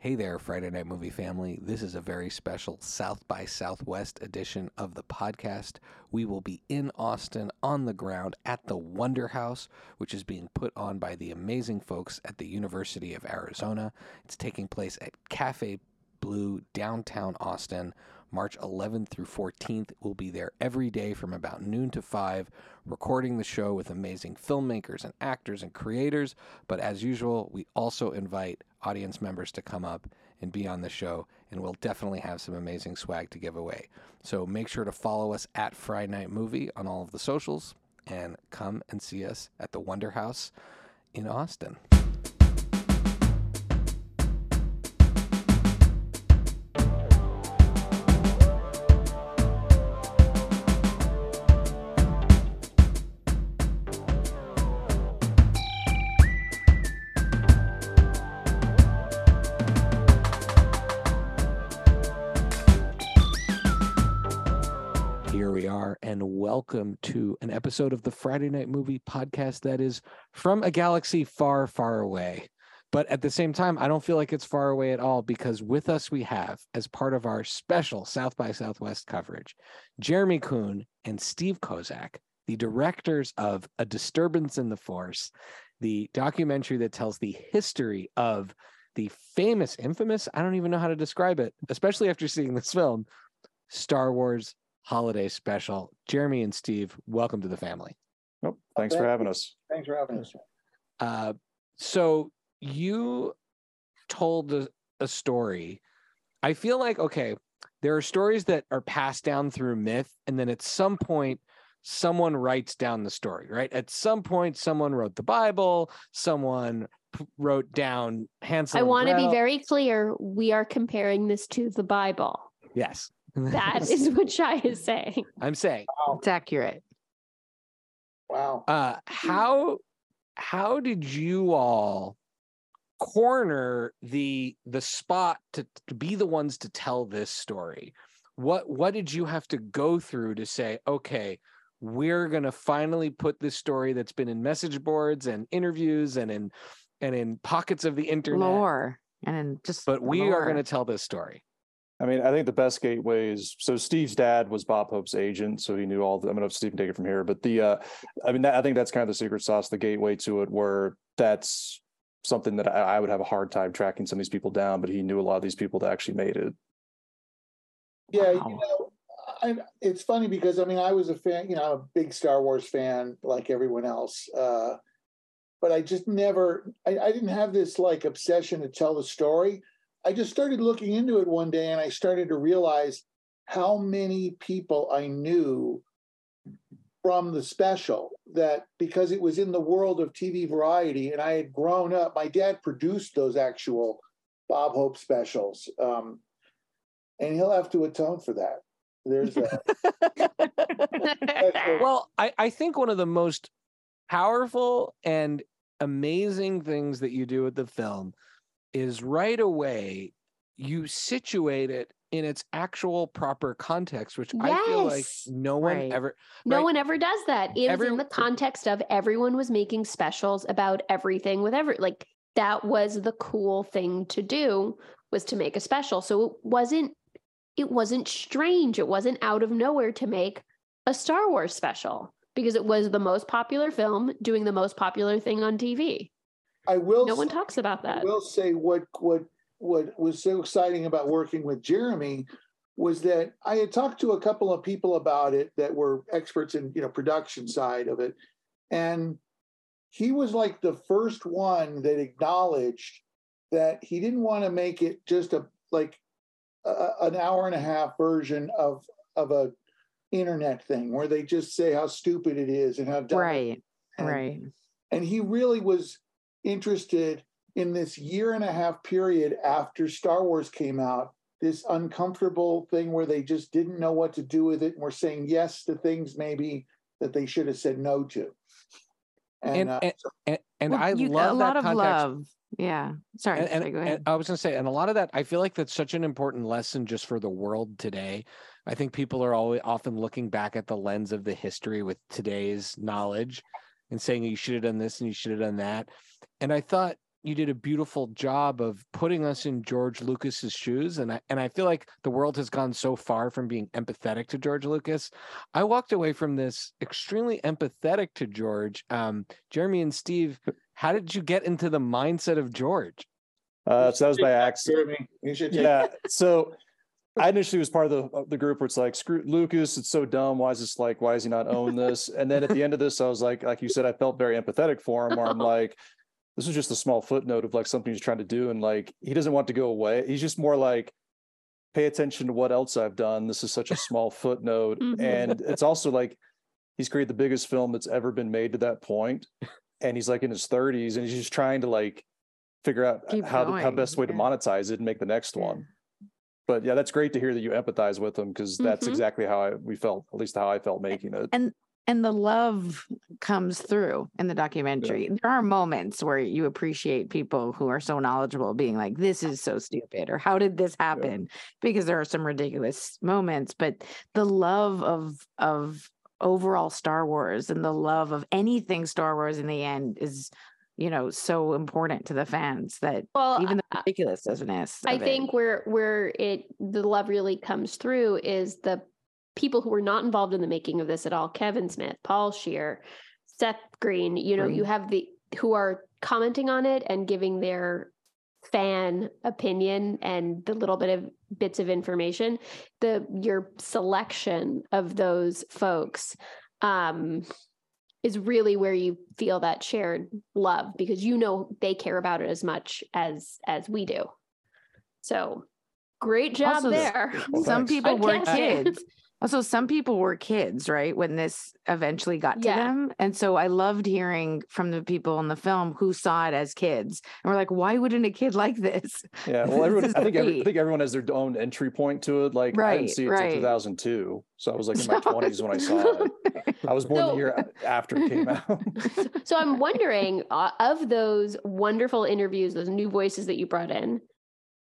Hey there, Friday Night Movie family. This is a very special South by Southwest edition of the podcast. We will be in Austin on the ground at the Wonder House, which is being put on by the amazing folks at the University of Arizona. It's taking place at Cafe Blue, downtown Austin. March 11th through 14th. We'll be there every day from about noon to 5, recording the show with amazing filmmakers and actors and creators. But as usual, we also invite audience members to come up and be on the show, and we'll definitely have some amazing swag to give away. So make sure to follow us at Friday Night Movie on all of the socials and come and see us at the Wonder House in Austin. Welcome to an episode of the Friday Night Movie podcast that is from a galaxy far, far away. But at the same time, I don't feel like it's far away at all because with us we have, as part of our special South by Southwest coverage, Jeremy Coon and Steve Kozak, the directors of A Disturbance in the Force, the documentary that tells the history of the famous, infamous, I don't even know how to describe it, especially after seeing this film, Star Wars holiday special. Jeremy and Steve, welcome to the family. Oh, thanks for having us. Thanks for having us. Uh, so you told a, a story. I feel like okay, there are stories that are passed down through myth, and then at some point, someone writes down the story. Right? At some point, someone wrote the Bible. Someone p- wrote down Hansel. I want to be very clear. We are comparing this to the Bible. yes. That is what Shai is saying. I'm saying. It's accurate. Wow. uh how how did you all corner the the spot to, to be the ones to tell this story what what did you have to go through to say okay we're going to finally put this story that's been in message boards and interviews and in and in pockets of the internet Lore. And then just but we are going to tell this story I mean, I think the best gateway is so Steve's dad was Bob Hope's agent, so he knew all the. I'm gonna have Steve take it from here, but the, uh, I mean, that, I think that's kind of the secret sauce, the gateway to it, where that's something that I, I would have a hard time tracking some of these people down, but he knew a lot of these people that actually made it. Yeah, Wow. you know, I, it's funny because I mean, I was a fan. You know, I'm a big Star Wars fan, like everyone else. Uh, but I just never, I, I didn't have this like obsession to tell the story. I just started looking into it one day, and I started to realize how many people I knew from the special that because it was in the world of TV variety, and I had grown up. My dad produced those actual Bob Hope specials. Um, and he'll have to atone for that. There's that. well I, I think one of the most powerful and amazing things that you do with the film is right away you situate it in its actual proper context which i feel like no one Right. ever No Right. one ever does that. It is Every- in the context of everyone was making specials about everything with every like that was the cool thing to do was to make a special. So it wasn't it wasn't strange. It wasn't out of nowhere to make a Star Wars special because it was the most popular film doing the most popular thing on TV. I will No one say- talks about that. I will say what what what was so exciting about working with Jeremy was that I had talked to a couple of people about it that were experts in you know production side of it, and he was like the first one that acknowledged that he didn't want to make it just a like a, an hour and a half version of of a internet thing where they just say how stupid it is and how dumb it Right. and- Right. and he really was interested in this year and a half period after Star Wars came out, this uncomfortable thing where they just didn't know what to do with it and were saying yes to things maybe that they should have said no to. and uh, and, and, and Well, i you- love a lot that of context love. Yeah. Sorry. and, sorry, and- go and ahead. I was going to say, and a lot of that, I feel like that's such an important lesson just for the world today. I think people are always often looking back at the lens of the history with today's knowledge and saying you should have done this and you should have done that. And I thought you did a beautiful job of putting us in George Lucas's shoes, and I and I feel like the world has gone so far from being empathetic to George Lucas. I walked away from this extremely empathetic to George. Um, Jeremy and Steve, how did you get into the mindset of George? Uh, so that was by accident. You should take Yeah. So I initially was part of the the group where it's like, screw Lucas, it's so dumb. Why is this like, why is he not own this? And then at the end of this, I was like, like you said, I felt very empathetic for him, where I'm like, this is just a small footnote of like something he's trying to do. And like he doesn't want to go away. He's just more like, pay attention to what else I've done. This is such a small footnote. Mhm. And it's also like he's created the biggest film that's ever been made to that point. And he's like in his 30s and he's just trying to like figure out Keep how the how best way to monetize it and make the next one but yeah, that's great to hear that you empathize with them because that's Mhm. exactly how I, we felt, at least how I felt making it. and and the love comes through in the documentary. There are moments where you appreciate people who are so knowledgeable being like, this is so stupid, or how did this happen? Because there are some ridiculous moments, but the love of of overall Star Wars and the love of anything Star Wars in the end is, you know, so important to the fans that Well, even the ridiculousness. I of it- think where where it the love really comes through is the people who were not involved in the making of this at all. Kevin Smith, Paul Scheer, Seth Green. You know, you have the who are commenting on it and giving their fan opinion and the little bit of bits of information. The your selection of those folks um is really where you feel that shared love because you know they care about it as much as as we do. So great job Also, there. Some people were kids. Also, some people were kids, right? When this eventually got to Yeah. them. And so I loved hearing from the people in the film who saw it as kids and were like, why wouldn't a kid like this? Yeah. Well, This everyone, I think, every, I think everyone has their own entry point to it. Like I didn't see it right. until 2002. So I was like in my 20s when I saw it. I was born So- the year after it came out. so I'm wondering uh, of those wonderful interviews, those new voices that you brought in,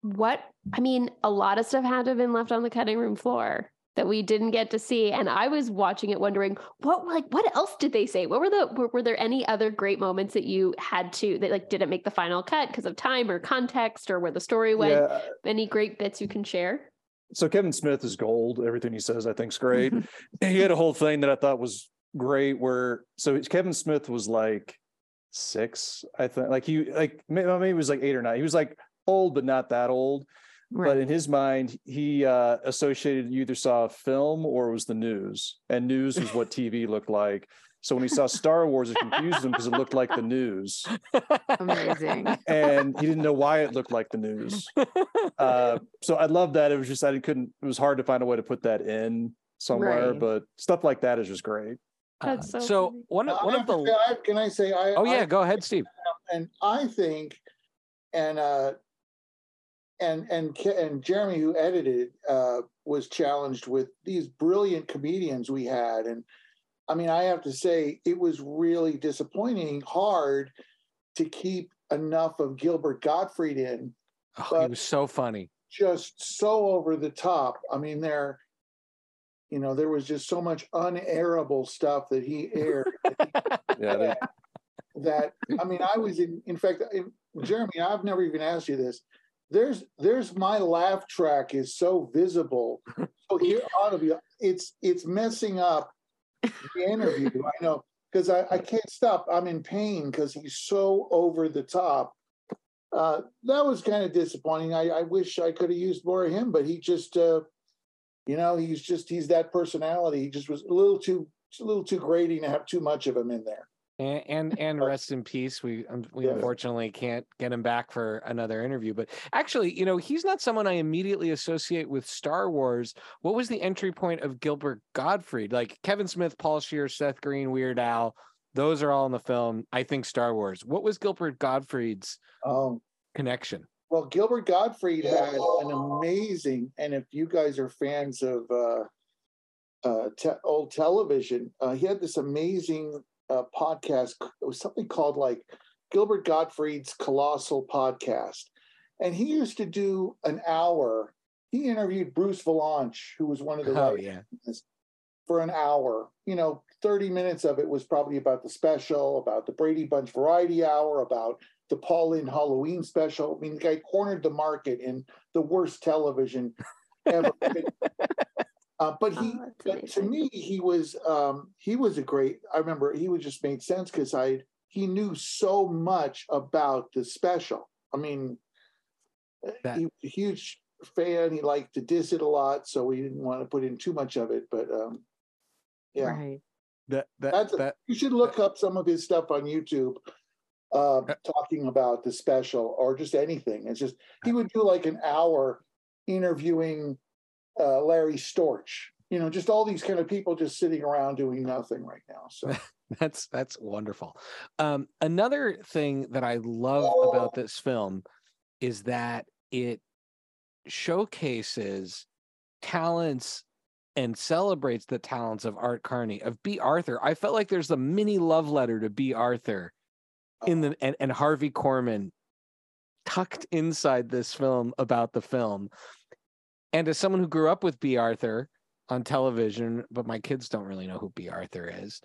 what I mean, a lot of stuff had to have been left on the cutting room floor that we didn't get to see. And I was watching it wondering what like what else did they say? What were the were, were there any other great moments that you had to that like didn't make the final cut because of time or context or where the story went? yeah. Uh, any great bits you can share? So Kevin Smith is gold. Everything he says, I think, is great. he had a whole thing that I thought was great where so Kevin Smith was like six, I think. Like he like maybe, maybe he was like eight or nine. He was like old, but not that old. But in his mind, he uh, associated you either saw a film or it was the news, and news was what TV looked like. So when he saw Star Wars, it confused him because it looked like the news, Amazing. and he didn't know why it looked like the news. Uh, so I love that. It was just I couldn't. It was hard to find a way to put that in somewhere, Right. but stuff like that is just great. That's Uh, so so one of one of the say, I- can I say I? oh I- yeah, go ahead, Steve. and I think, and uh, and and and Jeremy, who edited, uh, was challenged with these brilliant comedians we had, and I mean, I have to say, it was really disappointing, hard to keep enough of Gilbert Gottfried in, Oh, he was so funny. just so over the top. I mean, there, you know, there was just so much unairable stuff that he aired. Yeah, they- that I mean, I was in. In fact, in, Jeremy, I've never even asked you this. There's, there's my laugh track is so visible. So here ought to be. It's, it's messing up the interview. I know because I, I can't stop. I'm in pain because he's so over the top. Uh, that was kind of disappointing. I, I wish I could have used more of him, but he just, uh, you know, he's just he's that personality. He just was a little too, a little too grating to have too much of him in there. And and, and rest in peace. We um, we Yeah. unfortunately can't get him back for another interview. But actually, you know, he's not someone I immediately associate with Star Wars. What was the entry point of Gilbert Gottfried? Like Kevin Smith, Paul Scheer, Seth Green, Weird Al. Those are all in the film. I think Star Wars. What was Gilbert Gottfried's Um, connection? Well, Gilbert Gottfried had an amazing, and if you guys are fans of uh, uh, te- old television, uh, he had this amazing uh, podcast. It was something called like Gilbert Gottfried's Colossal Podcast. And he used to do an hour. He interviewed Bruce Vilanch, who was one of the Oh yeah. for an hour. You know, 30 minutes of it was probably about the special, about the Brady Bunch Variety Hour, about the Paul Lynde Halloween special. I mean, the guy cornered the market in the worst television ever. uh, but he, Oh, but to me, he was um, he was a great. I remember he would just made sense because I he knew so much about the special. I mean, That- he was a huge fan. He liked to diss it a lot, so we didn't want to put in too much of it. But um, yeah, Right. That that That's a- that you should look up some of his stuff on YouTube, uh, talking about the special or just anything. It's just he would do like an hour interviewing uh, Larry Storch. You know, just all these kind of people just sitting around doing nothing right now. So That's that's wonderful. Um, another thing that I love about this film is that it showcases talents and celebrates the talents of Art Carney of Bea Arthur. I felt like there's a mini love letter to Bea Arthur in the and, and Harvey Korman tucked inside this film about the film. And as someone who grew up with Bea Arthur on television, but my kids don't really know who Bea Arthur is.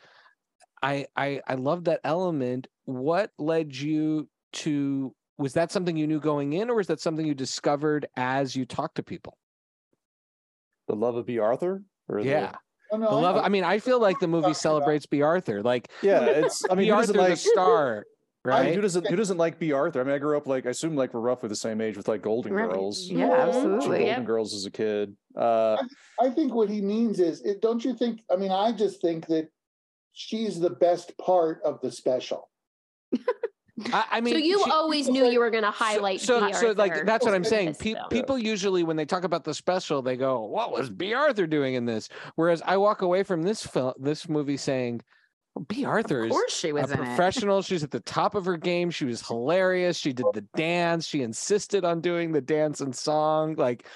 I I I love that element. What led you to was that something you knew going in or was that something you discovered as you talked to people? The love of Bea Arthur? Or the- Yeah. Oh, no, The I love know. I mean, I feel like the movie talking about. celebrates Bea Arthur. Like yeah. It's I mean, B. who doesn't like a star, I right? who doesn't who doesn't like Bea Arthur? I mean, I grew up like I assume like we're roughly the same age with like Golden Right. Girls. Yeah. Watched absolutely. Golden Girls as a kid. Uh, I think what he means is, it, don't you think? I mean, I just think that she's the best part of the special. I, I mean so you she- always knew you were going to highlight. So, B. so, like that's what I'm saying. Pe- people usually, when they talk about the special, they go, "What was Bea Arthur doing in this?" Whereas I walk away from this film, this movie, saying, well, "Bea Arthur Of is course she a was it. professional. She's at the top of her game. She was hilarious. She did the dance. She insisted on doing the dance and song. Like,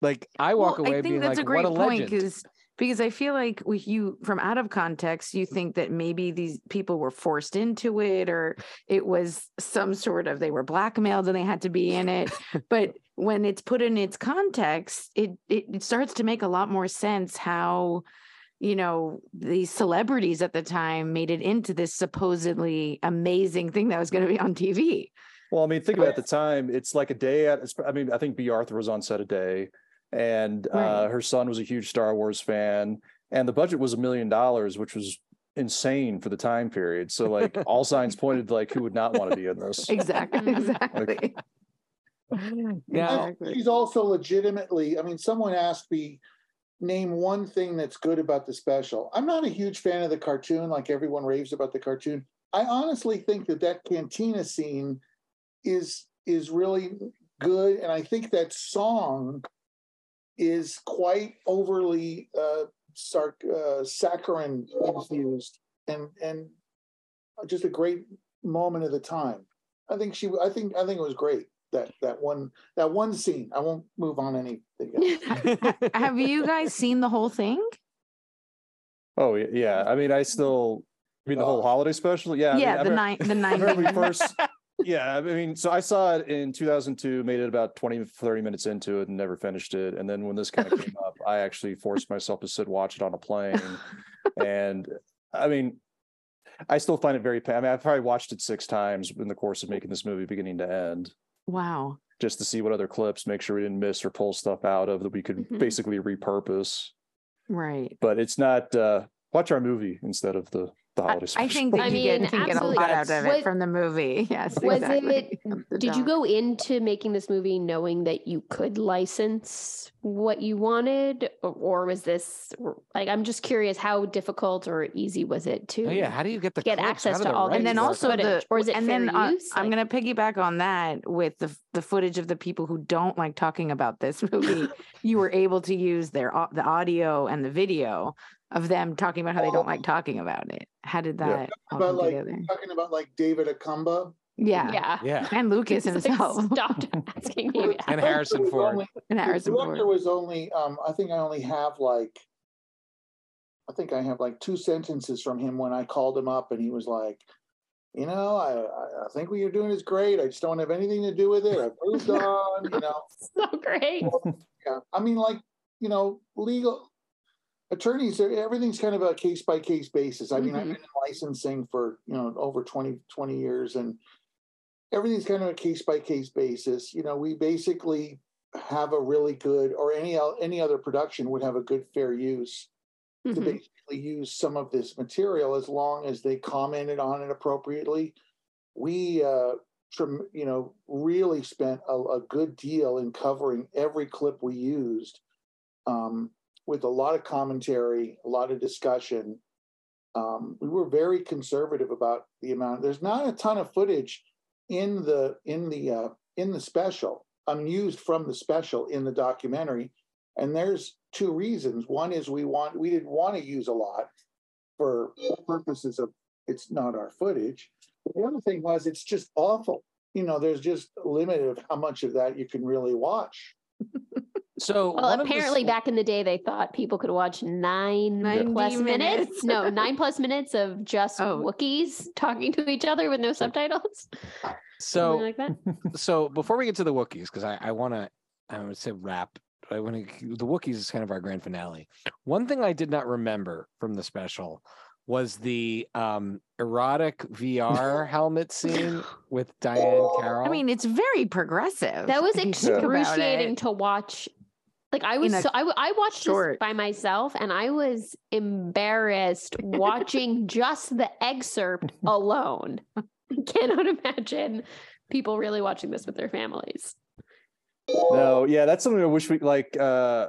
like I walk Well, away I think being that's like, a great "What a point legend!" because because I feel like with you from out of context, you think that maybe these people were forced into it or it was some sort of they were blackmailed and they had to be in it. but when it's put in its context, it, it it starts to make a lot more sense how you know these celebrities at the time made it into this supposedly amazing thing that was going to be on TV. Well, I mean, think about it, at the time. It's like a day at. I mean, I think Bea Arthur was on set a day, and uh, her son was a huge Star Wars fan, and the budget was a million dollars, which was insane for the time period. So, like, all signs pointed to, like who would not want to be in this. Exactly. Mhm. Exactly. Now, And she's also legitimately. I mean, someone asked me, name one thing that's good about the special. I'm not a huge fan of the cartoon, like everyone raves about the cartoon. I honestly think that that cantina scene is is really good, and I think that song is quite overly uh, sarc- uh, saccharine infused, and and just a great moment of the time. I think she. I think. I think it was great. That that one. That one scene. I won't move on anything. Else. Have you guys seen the whole thing? Oh yeah, yeah. I mean, I still. I mean, the whole holiday special. Yeah. I mean, yeah, the remember- nine, the I nine. remember we first. Yeah, I mean, so I saw it in 2002, made it about 20, 30 minutes into it and never finished it. And then when this kind of came up, I actually forced myself to sit watch it on a plane. And I mean, I still find it very, I mean, I've probably watched it six times in the course of making this movie beginning to end, Wow. Just to see what other clips, make sure we didn't miss or pull stuff out of that we could Mhm. basically repurpose. Right. But it's not, uh, watch our movie instead of the, the I, holiday I special. think that I you mean, get, can get a lot out of That's- it from the movie. Yes. Was exactly. it- Did you go into making this movie knowing that you could license what you wanted, or, or was this like? I'm just curious, how difficult or easy was it to? oh, yeah, how do you get the Get access to the all the and then also work? the footage, or is it and fair then uh, use? I'm Like- going to piggyback on that with the the footage of the people who don't like talking about this movie. you were able to use their au- the audio and the video of them talking about how they don't like talking about it. How did Yeah. that all About come like together? talking about like David Acomba. Yeah. yeah. yeah, And Lucas It's like, himself Stop asking me. The And Harrison was Ford. only- and the Harrison director Ford. was only. Um, I think I only have like. I think I have like two sentences from him when I called him up, and he was like, "You know, I I, I think what you're doing is great. I just don't have anything to do with it. I've moved on. You know, So great. yeah. I mean, like you know, legal attorneys. Everything's kind of a case by case basis. I mean, I've Mhm. been in licensing for you know over 20, 20 years, and everything's kind of a case by case basis. You know, we basically have a really good, or any any other production would have a good fair use to Mhm. basically use some of this material as long as they commented on it appropriately. We, uh, trem- you know, really spent a, a good deal in covering every clip we used, um, with a lot of commentary, a lot of discussion. Um, we were very conservative about the amount. There's not a ton of footage in the in the uh, in the special, unused from the special in the documentary, and there's two reasons. One is we want we didn't want to use a lot for purposes of it's not our footage. The other thing was it's just awful. You know, there's just a limit of how much of that you can really watch. So Well, one of the apparently back in the day, they thought people could watch nine plus minutes. minutes. No, nine plus minutes of just Oh. Wookiees talking to each other with no subtitles. so like that. so before we get to the Wookiees, because I, I want to, I would say wrap. I want to. The Wookiees is kind of our grand finale. One thing I did not remember from the special was the um erotic VR helmet scene with Diahann Carroll. I mean, it's very progressive. That was if you think about excruciating to watch. Like I was, so I, I watched short- this by myself, and I was embarrassed watching just the excerpt alone. I cannot imagine people really watching this with their families. No, yeah, that's something I wish we like. uh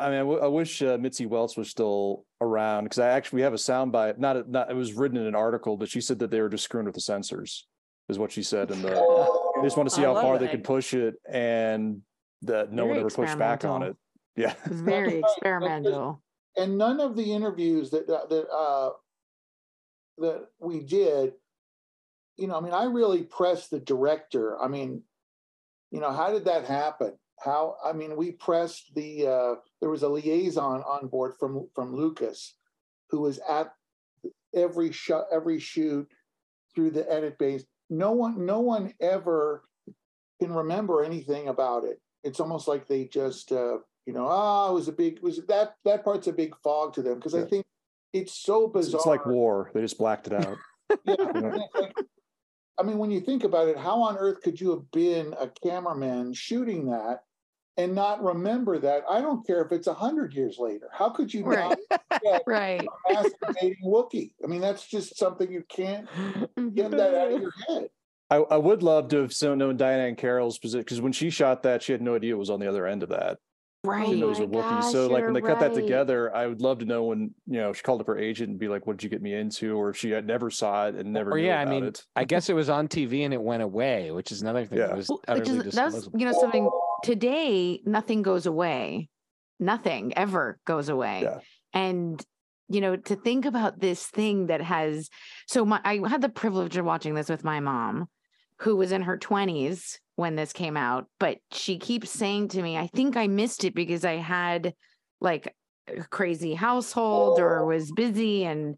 I mean, I, w- I wish uh, Mitzi Welch was still around because I actually we have a soundbite. Not a- not it was written in an article, but she said that they were just screwing with the sensors, is what she said. And the they just want to see I how far they could push it, and that no one ever pushed back on it. Yeah, It's very experimental. and none of the interviews that that that, uh, that we did, you know, I mean, I really pressed the director. I mean, you know, how did that happen? How? I mean, we pressed the. Uh, there was a liaison on board from from Lucas, who was at every shot, every shoot through the edit base. No one, no one ever can remember anything about it. It's almost like they just, uh, you know, ah, it was a big, was that that part's a big fog to them because I think it's so bizarre. it's like war. They just blacked it out. Yeah, know? like- I mean, when you think about it, how on earth could you have been a cameraman shooting that and not remember that? I don't care if it's a hundred years later. How could you Right. not forget Right. a masturbating Wookie? I mean, that's just something you can't get that out of your head. I, I would love to have so known Diahann Carroll's position because when she shot that, she had no idea it was on the other end of that. Right. She knows my a Wookiee. So like when they you're cut that together, I would love to know when you know she called up her agent and be like, "What did you get me into?" Or if she had never saw it and never. or knew yeah, I mean, it. I guess it was on TV and it went away, which is another thing. Yeah. that was Well, which utterly is that's disposable. you know something today nothing goes away nothing ever goes away Yeah. and you know to think about this thing that has so my i had the privilege of watching this with my mom who was in her 20s when this came out but she keeps saying to me i think i missed it because i had like a crazy household or was busy and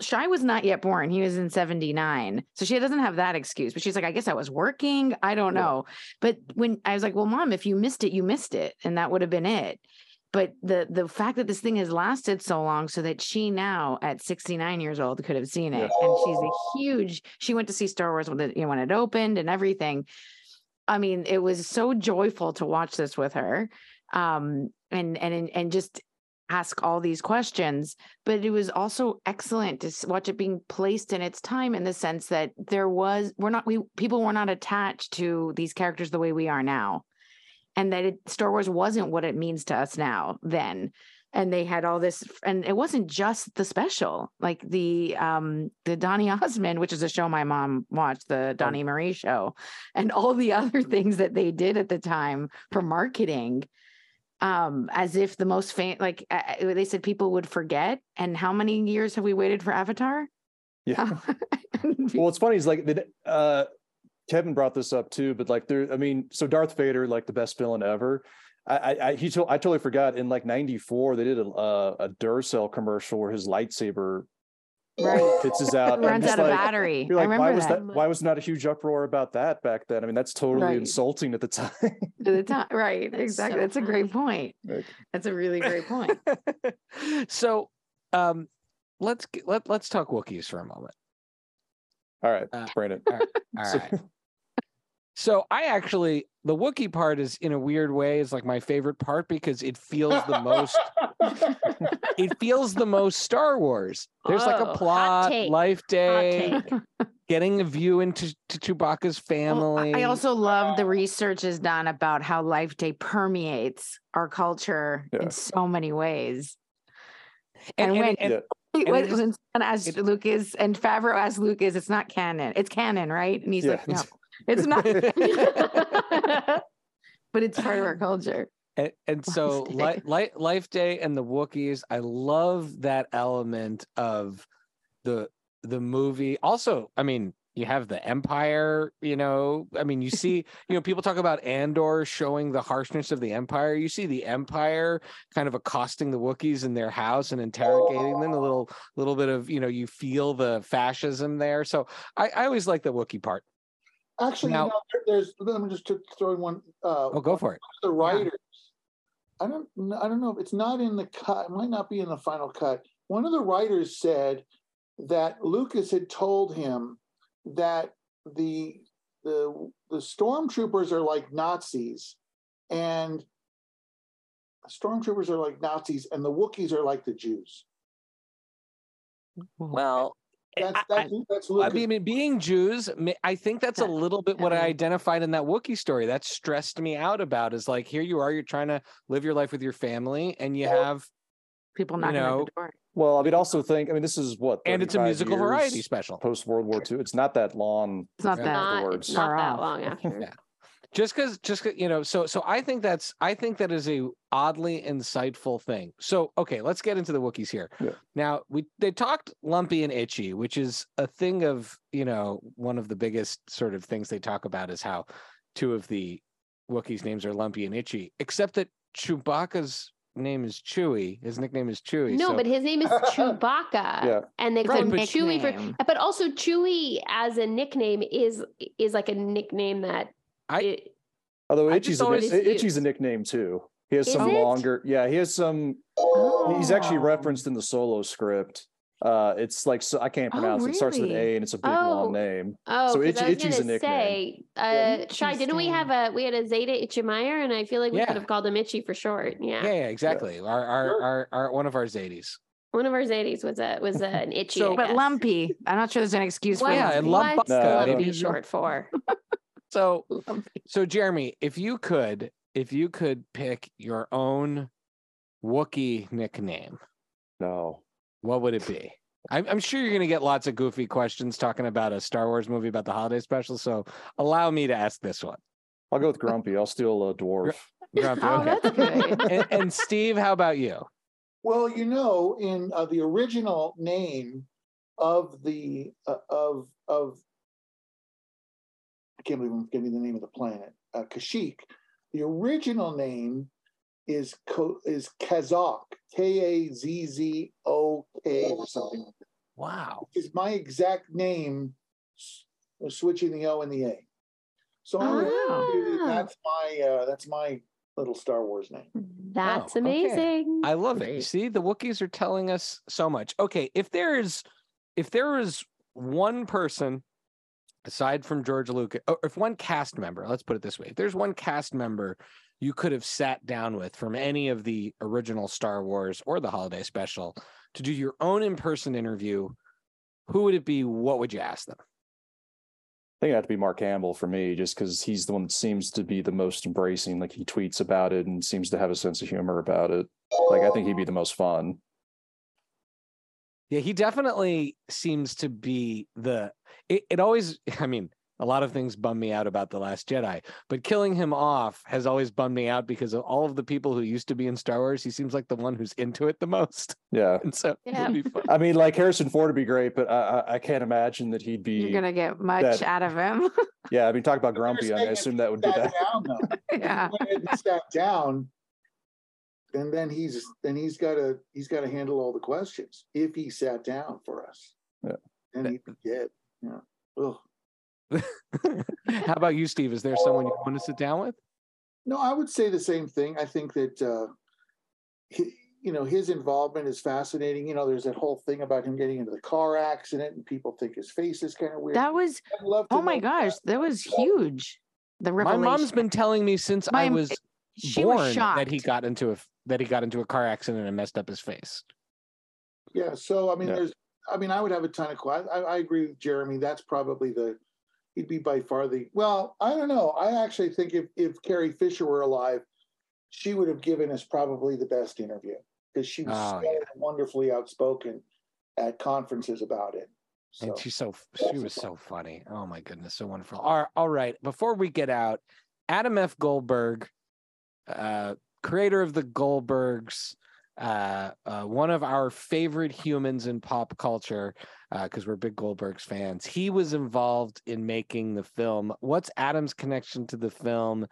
shy was not yet born. He was in 79 so she doesn't have that excuse but she's like i guess i was working. I don't know. But when i was like well mom if you missed it you missed it. And that would have been it but the the fact that this thing has lasted so long so that she now at 69 years old could have seen it and she's a huge she went to see star wars when it, you know, when it opened and everything. I mean it was so joyful to watch this with her um and and and just ask all these questions but it was also excellent to watch it being placed in its time in the sense that there was we're not we people were not attached to these characters the way we are now and that it, Star Wars wasn't what it means to us now then. And they had all this, and it wasn't just the special, like the um the Donny Osmond, which is a show my mom watched, the Donny Marie show, and all the other things that they did at the time for marketing, um, as if the most fan like uh, uh, they said people would forget. And how many years have we waited for Avatar? Yeah. well, it's funny. Is like the uh, Kevin brought this up too, but like there, I mean, so Darth Vader, like the best villain ever. I, I, I he told I totally forgot. In like '94, they did a a, a Duracell commercial where his lightsaber right. pitches out, and Runs just out of battery. You're I like, remember why was that. that? Why was not a huge uproar about that back then? I mean, that's totally Right. insulting at the time. At the time, right? That's exactly. so That's a great point. Like, That's a really great point. so, um, let's get, let let's talk Wookiees for a moment. all right, Uh, Brandon. All So- right. So I actually the Wookiee part is in a weird way is like my favorite part because it feels the most it feels the most Star Wars. There's like Oh, a plot, life day, getting a view into to Chewbacca's Well, I- family. I also love the research is done about how Life Day permeates our culture Yeah. in so many ways. and, and and- when- and- Yeah. Wait, And when, it is- when someone asked it- Lucas and Favreau asked Lucas, it's not canon. It's canon, right? And he's Yeah, like, no, it's- not. but it's part of our culture. And, and so Life li- Day. li- Life Day and the Wookiees, I love that element of the the movie. Also, I mean, you have the Empire, you know, I mean, you see, you know, people talk about Andor showing the harshness of the Empire. You see the Empire kind of accosting the Wookiees in their house and interrogating them a little little bit of, you know, you feel the fascism there. So I, I always like the Wookiee part. Actually, Now- you know, there's let me just throw in one. Uh, Oh, go for it. the writers. I don't. I don't know. if It's not in the cut. It might not be in the final cut. One of the writers said that Lucas had told him that the the the stormtroopers are like Nazis, and stormtroopers are like Nazis, and the Wookiees are like the Jews. Well, Eh, that's I- that's, that's I mean, being Jews, I think that's a little bit what I identified in that Wookiee story. That stressed me out about is like, here you are, you're trying to live your life with your family, and you have, People You knocking know, at the door. Well, I mean, also think. I mean, this is what, and it's a musical variety special. post World War II. It's not that long. It's not Yeah. that. not, it's not Far that long after. Yeah. Just because, just 'cause, you know, so so I think that's I think that is a oddly insightful thing. So okay, let's get into the Wookiees here. Yeah. Now we they talked lumpy and itchy, which is a thing of you know one of the biggest sort of things they talk about is how two of the Wookiees names are lumpy and itchy, except that Chewbacca's name is Chewie. His nickname is Chewie. No, so- but his name is Chewbacca. Yeah. And they It's call a him Chewie for but also Chewie as a nickname is is like a nickname that I- it- Although I Itchy's a, always- Itchy's a nickname too. He has Is some it? longer. Yeah, he has some. He's actually Oh. referenced in the solo script. Uh, it's like so I can't Oh, pronounce it. It starts with an? A and it's a big Oh. long name. Oh, So 'cause Itchy- I was Itchy's a nickname. say, uh, Shai, didn't we have a we had a Zeta Itchemeyer, and I feel like we Yeah. could have called him Itchy for short. Yeah, yeah, yeah, exactly. Our, our our our one of our Zadies. one of our Zadis was a was a, an Itchy. So- I But guess. lumpy. I'm not sure there's an excuse What, for Yeah, and lumpy. lump- what's No, I lumpy short for? So So Jeremy, if you could, if you could pick your own Wookie nickname, No. what would it be? I'm, I'm sure you're going to get lots of goofy questions talking about a Star Wars movie about the holiday special. So allow me to ask this one. I'll go with Grumpy. I'll steal a dwarf. Grumpy, Oh, okay. that's good. and, and Steve, how about you? Well, you know, in uh, the original name of the uh, of of I can't believe I'm forgetting the name of the planet, uh, Kashyyyk. The original name is Ko- is Kazakh, K A Z Z O K or something. Wow. Is my exact name s- switching the O and the A. So I'm gonna say that Ah. that's my uh, that's my little Star Wars name. That's Oh, okay. amazing. I love it. You see, the Wookiees are telling us so much. Okay, if there is, if there is one person aside from George Lucas, or if one cast member, let's put it this way, if there's one cast member you could have sat down with from any of the original Star Wars or the holiday special to do your own in-person interview, who would it be? What would you ask them? I think it had to be Mark Hamill for me, just because he's the one that seems to be the most embracing. Like he tweets about it and seems to have a sense of humor about it. Like I think he'd be the most fun. Yeah, he definitely seems to be the. It, it always, I mean, a lot of things bum me out about The Last Jedi, but killing him off has always bummed me out because of all of the people who used to be in Star Wars. He seems like the one who's into it the most. Yeah. And so Yeah. it'd be fun. I mean, like Harrison Ford would be great, but I, I, I can't imagine that he'd be. You're gonna get much that- out of him. Yeah, I mean, talk about grumpy. I, I assume that would be sat that. down, yeah. went ahead sat down, and then he's then he's got to he's got to handle all the questions if he sat down for us. Yeah. and he'd be dead. Yeah. Ugh. How about you, Steve? Is there someone you want to sit down with? No, I would say the same thing. I think that uh, he, you know his involvement is fascinating. You know, there's that whole thing about him getting into the car accident, and people think his face is kind of weird. That was I'd love to oh my gosh, that was huge. the My mom's been telling me since I was she born was shocked. that he got into a that he got into a car accident and messed up his face. Yeah. So I mean, Yeah. there's. I mean, I would have a ton of. que- I, I agree with Jeremy. That's probably the. He'd be by far the. Well, I don't know. I actually think if if Carrie Fisher were alive, she would have given us probably the best interview because she was Oh, so yeah. wonderfully outspoken at conferences about it. So And she's so she was so funny. Oh my goodness, so wonderful. All right, all right. Before we get out, Adam F. Goldberg, uh, creator of the Goldbergs, uh, uh, one of our favorite humans in pop culture, because we're big Goldbergs fans. He was involved in making the film. What's Adam's connection to the film?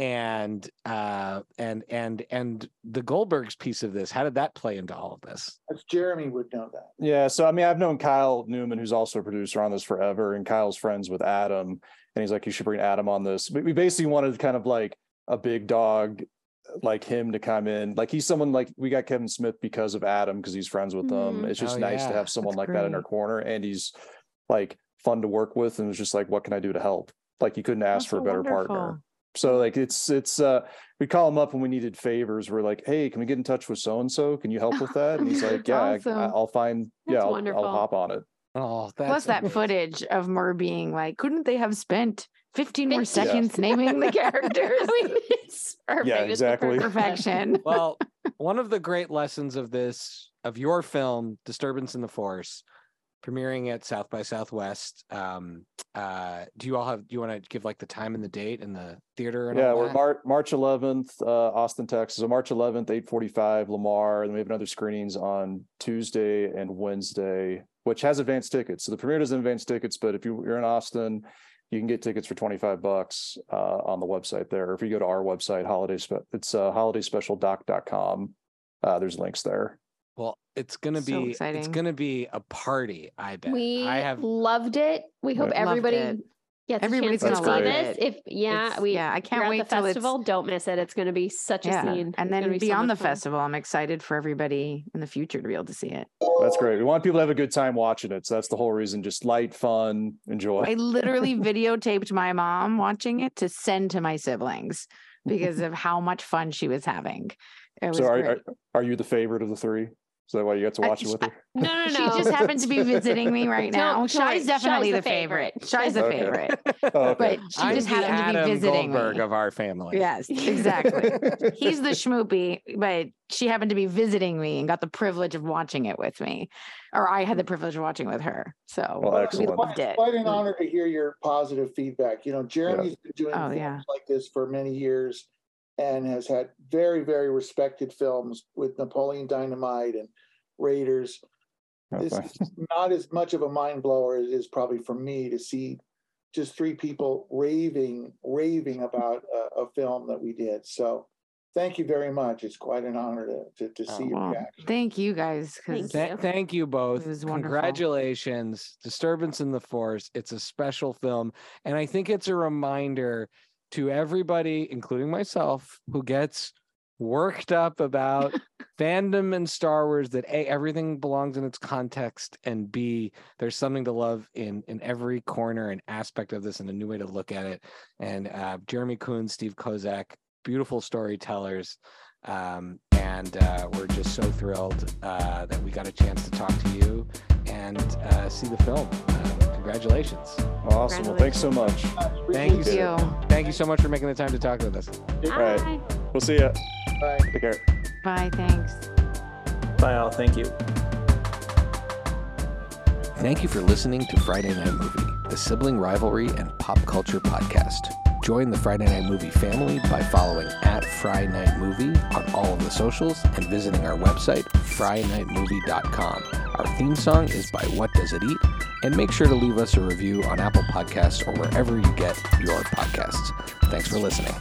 And uh and and and the Goldbergs piece of this, how did that play into all of this? that's Jeremy would know that. Yeah, so I mean, I've known Kyle Newman, who's also a producer on this forever, and Kyle's friends with Adam, and he's like, "You should bring Adam on this." But we basically wanted kind of like a big dog like him to come in. Like he's someone like we got Kevin Smith because of Adam because he's friends with them. Mhm. It's just Oh, nice to have someone That's like that in our corner, and he's like fun to work with, and it's just like, what can I do to help? Like you couldn't ask That's for a better wonderful. partner. So like it's it's uh we call him up when we needed favors. We're like, hey, can we get in touch with so and so? Can you help with that? And he's like, yeah, I- awesome. I'll find yeah, I'll. I'll hop on it. Oh, that's Plus that footage of Murr being like, couldn't they have spent 15 more 15 seconds naming the characters? I mean, it's perfect. Yeah, exactly. perfect Perfection. well, one of the great lessons of this of your film, Disturbance in the Force, premiering at South by Southwest. Um, uh, do you all have? Do you want to give like the time and the date and the theater? And Yeah, we're? Mar- March 11th, uh, Austin, Texas. So March 11th, 8:45, Lamar. And we have another screenings on Tuesday and Wednesday, which has advanced tickets. So the premiere doesn't advance tickets, but if you, you're in Austin, you can get tickets for 25 bucks uh, on the website there. If you go to our website, holiday spe- it's uh, holidayspecialdoc.com. Uh, there's links there. Well, it's gonna So be it's gonna be a party. I bet. We I have. loved it. We hope everybody it. gets Everybody's a chance to gonna see love this. it. If yeah, It's- we yeah, I can't you're wait the till it's- festival. Don't miss it. It's going to be such a Yeah. scene. And then be so beyond the fun. festival, I'm excited for everybody in the future to be able to see it. That's great. We want people to have a good time watching it. So that's the whole reason. Just light, fun, enjoy. I literally videotaped my mom watching it to send to my siblings because of how much fun she was having. It was So are, great. are are you the favorite of the three? Is that why you got to I- watch it with her? No, no, no. She just happened to be visiting me right now. don't Shy's definitely Shy's the the favorite. favorite. Shy's the Okay. favorite. Oh, okay. But she I'm just the happened to be visiting Goldberg me. of our family. Yes, exactly. He's the schmoopy, but she happened to be visiting me and got the privilege of watching it with me, or I had the privilege of watching with her. So Well, we loved it. quite an mm. honor to hear your positive feedback. You know, Jeremy's been doing Oh, yeah. like this for many years and has had very, very respected films with Napoleon Dynamite and Raiders. This is not as much of a mind blower as it is probably for me to see just three people raving, raving about a, a film that we did. So thank you very much. It's quite an honor to, to, to oh, see Oh, your reaction. thank you guys Thank Th- thank you both. was. Congratulations. Disturbance in the Force. It's a special film. And I think it's a reminder to everybody, including myself, who gets worked up about fandom and Star Wars that A, everything belongs in its context, and B, there's something to love in in every corner and aspect of this and a new way to look at it. And uh, Jeremy Coon, Steve Kozak, beautiful storytellers. Um, and uh, we're just so thrilled uh, that we got a chance to talk to you and uh, see the film. Uh, congratulations. Awesome. Well, thanks so much. Thank you. thank you. Thank you so much for making the time to talk with us. All right. We'll see you. Bye. Take care. Bye. Thanks. Bye, all. Thank you. Thank you for listening to Friday Night Movie, the sibling rivalry and pop culture podcast. Join the Friday Night Movie family by following at Fry Night Movie on all of the socials and visiting our website, frynightmovie.com. Our theme song is by What Does It Eat? And make sure to leave us a review on Apple Podcasts or wherever you get your podcasts. Thanks for listening.